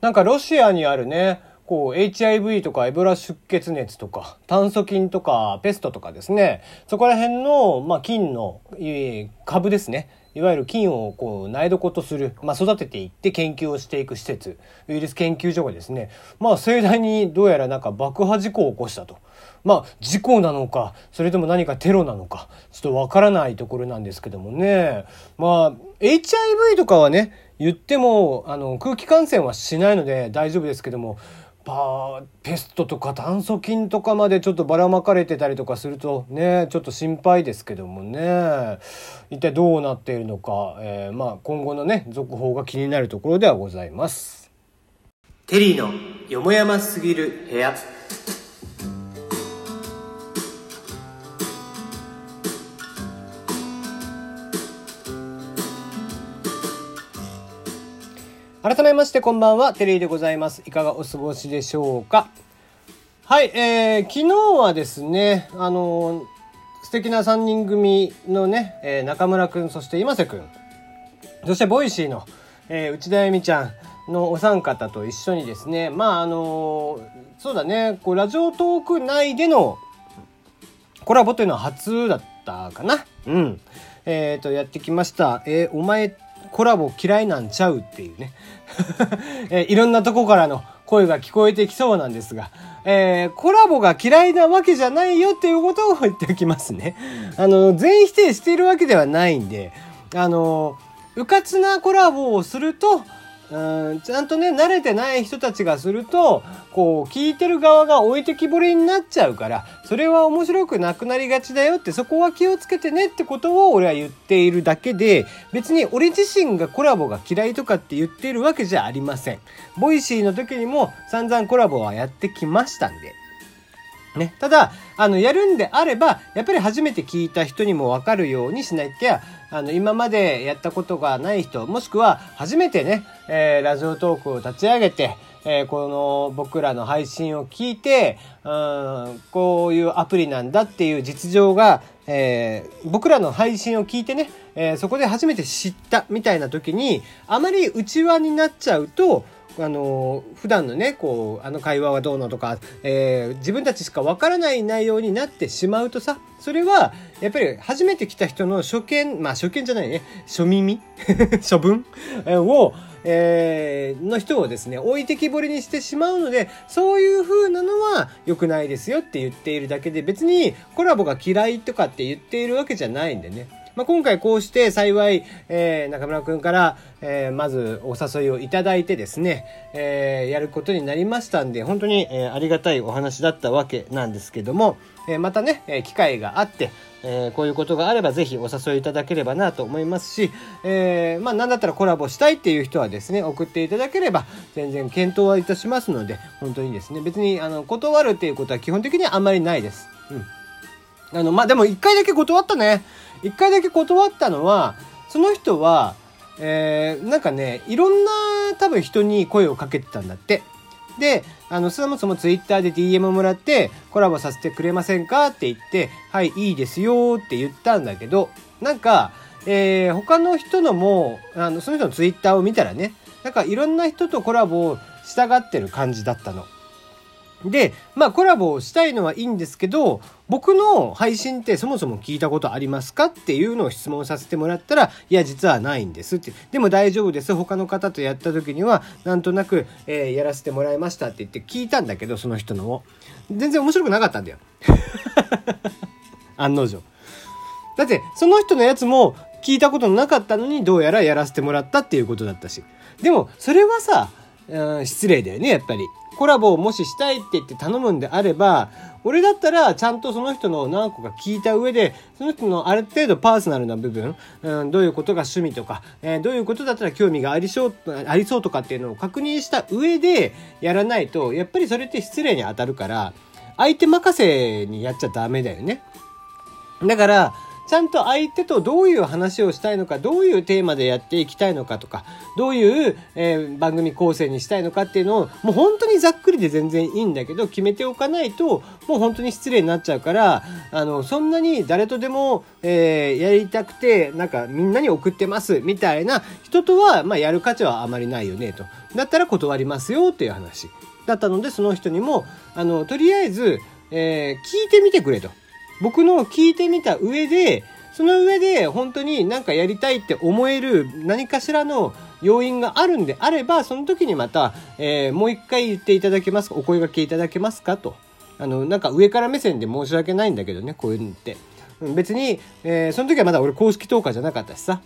なんかロシアにあるね、こう HIV とかエブラ出血熱とか炭疽菌とかペストとかですね。そこら辺の、まあ、菌の株ですね。いわゆる菌をこう苗床とする、まあ、育てていって研究をしていく施設ウイルス研究所がですねまあ盛大にどうやらなんか爆破事故を起こしたと。まあ事故なのかそれとも何かテロなのかちょっとわからないところなんですけどもねまあ HIV とかはね言ってもあの空気感染はしないので大丈夫ですけどもパペストとか炭疽菌とかまでちょっとばらまかれてたりとかするとねちょっと心配ですけどもね一体どうなっているのか、えー、まあ今後のね続報が気になるところではございます。テリーのよもやますぎる部屋改めましてこんばんは、テリーでございます。いかがお過ごしでしょうか？はい、えー、昨日はですね、あのー、素敵な3人組のね、えー、中村くん、そして今瀬くん、そして Voicy の、えー、内田恵美ちゃんのお三方と一緒にですね、まああのー、そうだね、こう、 Radiotalk 内でのコラボというのは初だったかな。うん。えっ、ー、と、やってきました。えー、お前コラボ嫌いなんちゃうっていうね えいろんなとこからの声が聞こえてきそうなんですが、えー、コラボが嫌いなわけじゃないよっていうことを言っておきますね。あの、全否定しているわけではないんで、あの、うかつなコラボをすると、うんちゃんとね慣れてない人たちがするとこう聞いてる側が置いてきぼりになっちゃうからそれは面白くなくなりがちだよってそこは気をつけてねってことを俺は言っているだけで別に俺自身がコラボが嫌いとかって言っているわけじゃありません。 Voicy の時にも散々コラボはやってきましたんで。ね。ただ、あの、やるんであれば、やっぱり初めて聞いた人にもわかるようにしなきゃ、あの、今までやったことがない人、もしくは初めてね、えー、 Radiotalk を立ち上げて、えー、この僕らの配信を聞いて、うん、こういうアプリなんだっていう実情が、えー、僕らの配信を聞いてね、え、そこで初めて知ったみたいな時に、あまり内輪になっちゃうと、あの普段のねこうあの会話はどうのとか、えー、自分たちしかわからない内容になってしまうとさそれはやっぱり初めて来た人の初見まあ初見じゃないね。初耳？初文？を、えー、の人をですね置いてきぼりにしてしまうのでそういう風なのは良くないですよって言っているだけで別にコラボが嫌いとかって言っているわけじゃないんでね。まあ、今回こうして幸い、えー、中村くんから、えー、まずお誘いをいただいてですね、えー、やることになりましたんで、本当に、え、ありがたいお話だったわけなんですけども、え、またね、え機会があって、え、こういうことがあればぜひお誘いいただければなと思いますし、えー、まあ何だったらコラボしたいっていう人はですね、送っていただければ全然検討はいたしますので、本当にですね、別にあの断るっていうことは基本的にはあんまりないです。うん。あの、まあでも一回だけ断ったね。一回だけ断ったのは、その人は、えー、なんかね、いろんな多分人に声をかけてたんだって。で、あの、そもそもツイッターで DM もらって、コラボさせてくれませんか？って言って、はい、いいですよって言ったんだけど、なんか、えー、他の人のも、あの、その人のツイッターを見たらね、なんかいろんな人とコラボをしたがってる感じだったの。で、まあコラボをしたいのはいいんですけど、僕の配信ってそもそも聞いたことありますかっていうのを質問させてもらったら、いや、実はないんですって。でも大丈夫です。他の方とやった時には、なんとなく、えー、やらせてもらいましたって言って聞いたんだけど、その人のを。全然面白くなかったんだよ。案の定。だって、その人のやつも聞いたことなかったのに、どうやらやらせてもらったっていうことだったし。でも、それはさ、うん、失礼だよね、やっぱり。コラボをもししたいって言って頼むんであれば、俺だったらちゃんとその人の何個か聞いた上で、その人のある程度パーソナルな部分、うん、どういうことが趣味とか、えー、どういうことだったら興味がありそう、ありそうとかっていうのを確認した上でやらないと、やっぱりそれって失礼に当たるから、相手任せにやっちゃダメだよね。だから、ちゃんと相手とどういう話をしたいのか、どういうテーマでやっていきたいのかとか、どういう、えー、番組構成にしたいのかっていうのを、もう本当にざっくりで全然いいんだけど、決めておかないと、もう本当に失礼になっちゃうから、あの、そんなに誰とでも、えー、やりたくて、なんかみんなに送ってます、みたいな人とは、まあ、やる価値はあまりないよね、と。だったら断りますよ、っていう話。だったので、その人にも、あの、とりあえず、えー、聞いてみてくれと。僕の聞いてみた上で、その上で本当になんかやりたいって思える何かしらの要因があるんであれば、その時にまた、えー、もう一回言っていただけますかお声がけいただけますかと。あの、なんか上から目線で申し訳ないんだけどね、こういうのって。別に、えー、その時はまだ俺公式投下じゃなかったしさ。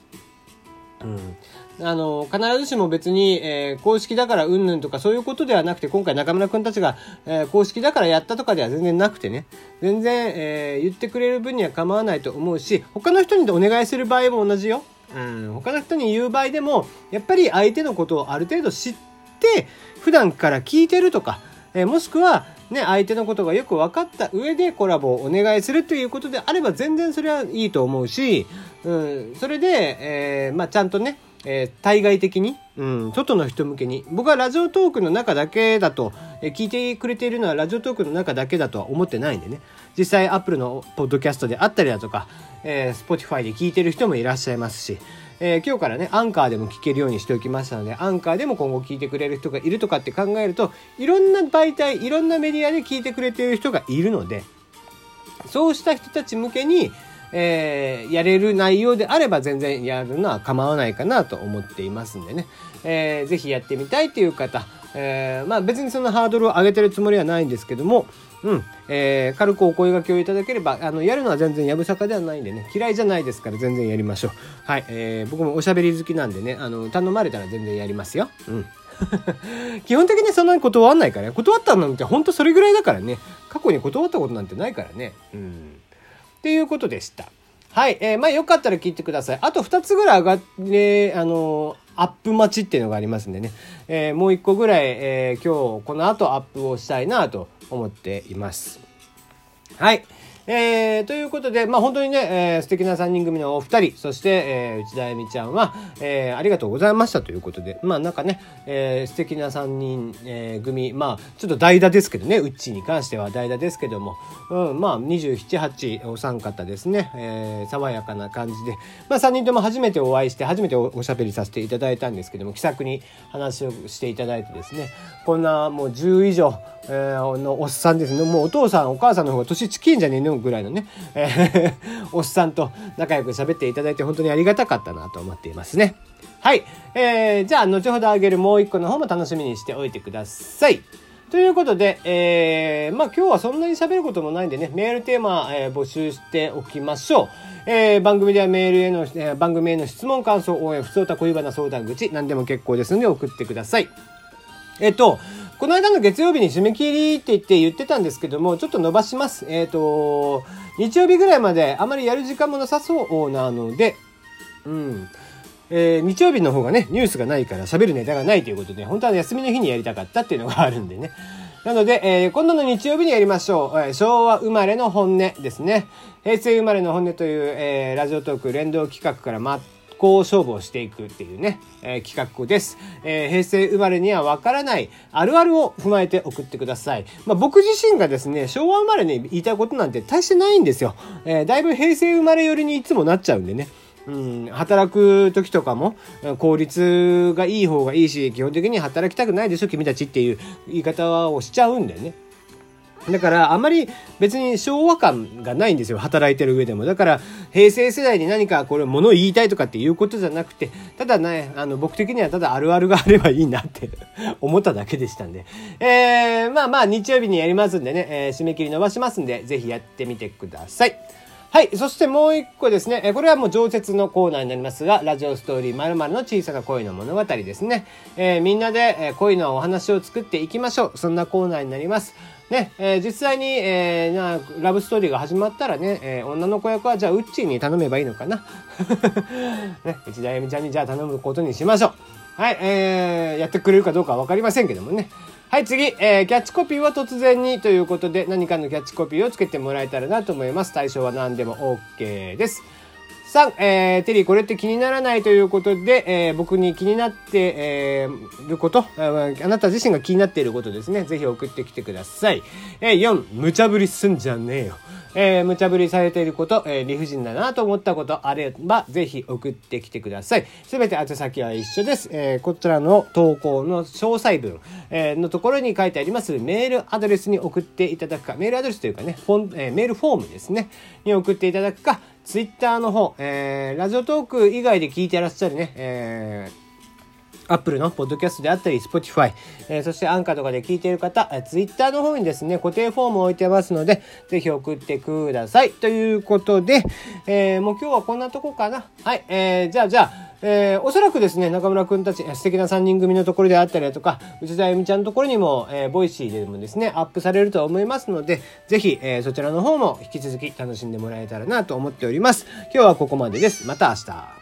うん。あの、必ずしも別に、えー、公式だからうんぬんとかそういうことではなくて、今回中村くんたちが、えー、公式だからやったとかでは全然なくてね、全然、えー、言ってくれる分には構わないと思うし、他の人にお願いする場合も同じよ。うん、他の人に言う場合でも、やっぱり相手のことをある程度知って、普段から聞いてるとか、えー、もしくは、ね、相手のことがよく分かった上でコラボをお願いするということであれば全然それはいいと思うし、うん、それで、えー、まあ、ちゃんとね、えー、対外的に、うん、外の人向けに、僕はラジオトークの中だけだと、えー、聞いてくれているのはラジオトークの中だけだとは思ってないんでね、実際アップルのポッドキャストであったりだとか、えー、Spotify で聞いてる人もいらっしゃいますし、えー、今日からね、アンカーでも聞けるようにしておきましたので、アンカーでも今後聞いてくれる人がいるとかって考えると、いろんな媒体、いろんなメディアで聞いてくれている人がいるので、そうした人たち向けに、えー、やれる内容であれば全然やるのは構わないかなと思っていますんでね、えー、ぜひやってみたいという方、えー、まあ別にそのハードルを上げてるつもりはないんですけども、うん、えー、軽くお声掛けをいただければ、あの、やるのは全然やぶさかではないんでね、嫌いじゃないですから全然やりましょう。はい、えー、僕もおしゃべり好きなんでね、あの、頼まれたら全然やりますよ。うん。基本的にそんなに断んないからね。断ったのってほんとそれぐらいだからね。過去に断ったことなんてないからね。うん。っていうことでした。はい。えー、まあよかったら聞いてください。あと2つぐらい上がって、あのー、アップ待ちっていうのがありますんでね。えー、もう1個ぐらい、え、今日この後アップをしたいなと思っています。はい。えー、ということで、まあ本当にね、えー、素敵な3人組のお二人、そして、えー、内田恵美ちゃんは、えー、ありがとうございましたということで、まあなんかね、えー、素敵な3人、えー、組、まあちょっと代打ですけどね、うちに関しては代打ですけども、うん、まあ27、8お三方ですね、えー、爽やかな感じで、まあ3人とも初めてお会いして、初めておおしゃべりさせていただいたんですけども、気さくに話をしていただいてですね、こんなもう10以上、えー、のおっさんですね、もうお父さんお母さんの方が年近いんじゃねえの？ぐらいのね、えー、おっさんと仲良く喋っていただいて本当にありがたかったなと思っていますね。はい。えー、じゃあ、後ほどあげるもう一個の方も楽しみにしておいてください。ということで、えー、まあ今日はそんなに喋ることもないんでね、メールテーマ、えー、募集しておきましょう。えー、番組ではメールへの、えー、番組への質問、感想、応援、不相た恋バナ相談口、何でも結構ですので送ってください。えっと、この間の月曜日に締め切りって言って言ってたんですけども、ちょっと伸ばします。えっ、ー、と、日曜日ぐらいまであまりやる時間もなさそうなので、うん。えー、日曜日の方がね、ニュースがないから喋るネタがないということで、本当は休みの日にやりたかったっていうのがあるんでね。なので、えー、今度の日曜日にやりましょう。えー、昭和生まれの本音ですね。平成生まれの本音という、えー、ラジオトーク連動企画からこう勝負をしていくっていうね、えー、企画です。えー、平成生まれにはわからないあるあるを踏まえて送ってください。まあ、僕自身がですね、昭和生まれに言いたいことなんて大してないんですよ。えー、だいぶ平成生まれ寄りにいつもなっちゃうんでね。うん、働く時とかも効率がいい方がいいし基本的に働きたくないでしょ君たちっていう言い方をしちゃうんだよね。だから、あまり別に昭和感がないんですよ。働いてる上でも。だから、平成世代に何かこれ物言いたいとかっていうことじゃなくて、ただね、あの、僕的にはただあるあるがあればいいなって 思っただけでしたんで。えー、まあまあ、日曜日にやりますんでね、えー、締め切り伸ばしますんで、是非やってみてください。はい。そしてもう一個ですね。これはもう常設のコーナーになりますが、ラジオストーリー〇〇の小さな恋の物語ですね。えー、みんなで恋のお話を作っていきましょう。そんなコーナーになります。ね、えー、実際に、えー、なラブストーリーが始まったらね、えー、女の子役はじゃあウッチーに頼めばいいのかな？ね、内田あゆみちゃんにじゃあ頼むことにしましょう。はい、えー、やってくれるかどうかわかりませんけどもね。はい、次、えー、キャッチコピーは突然にということで、何かのキャッチコピーをつけてもらえたらなと思います。対象は何でも OK です。3、えー、テリーこれって気にならないということで、えー、僕に気になって、えー、ること、あなた自身が気になっていることですね。ぜひ送ってきてください。えー、4、無茶ぶりすんじゃねえよ。えー、無茶ぶりされていること、えー、理不尽だなと思ったことあれば、ぜひ送ってきてください。すべて宛先は一緒です。えー、こちらの投稿の詳細文、えー、のところに書いてありますメールアドレスに送っていただくか、メールアドレスというかね、フォンえー、メールフォームですね、に送っていただくか、ツイッターの方、えー、 Radiotalk 以外で聞いてらっしゃるね、えー、 Apple のポッドキャストであったり、Spotify、えー、そしてアンカーとかで聞いている方、えー、Twitter の方にですね、固定フォームを置いてますので、ぜひ送ってください。ということで、えー、もう今日はこんなとこかな。はい、えー、じゃあじゃあ、えー、おそらくですね、中村くんたち、素敵な3人組のところであったりだとか、内田由美ちゃんのところにも、えー、 Voicy でもですね、アップされると思いますので、ぜひ、えー、そちらの方も引き続き楽しんでもらえたらなと思っております。今日はここまでです。また明日。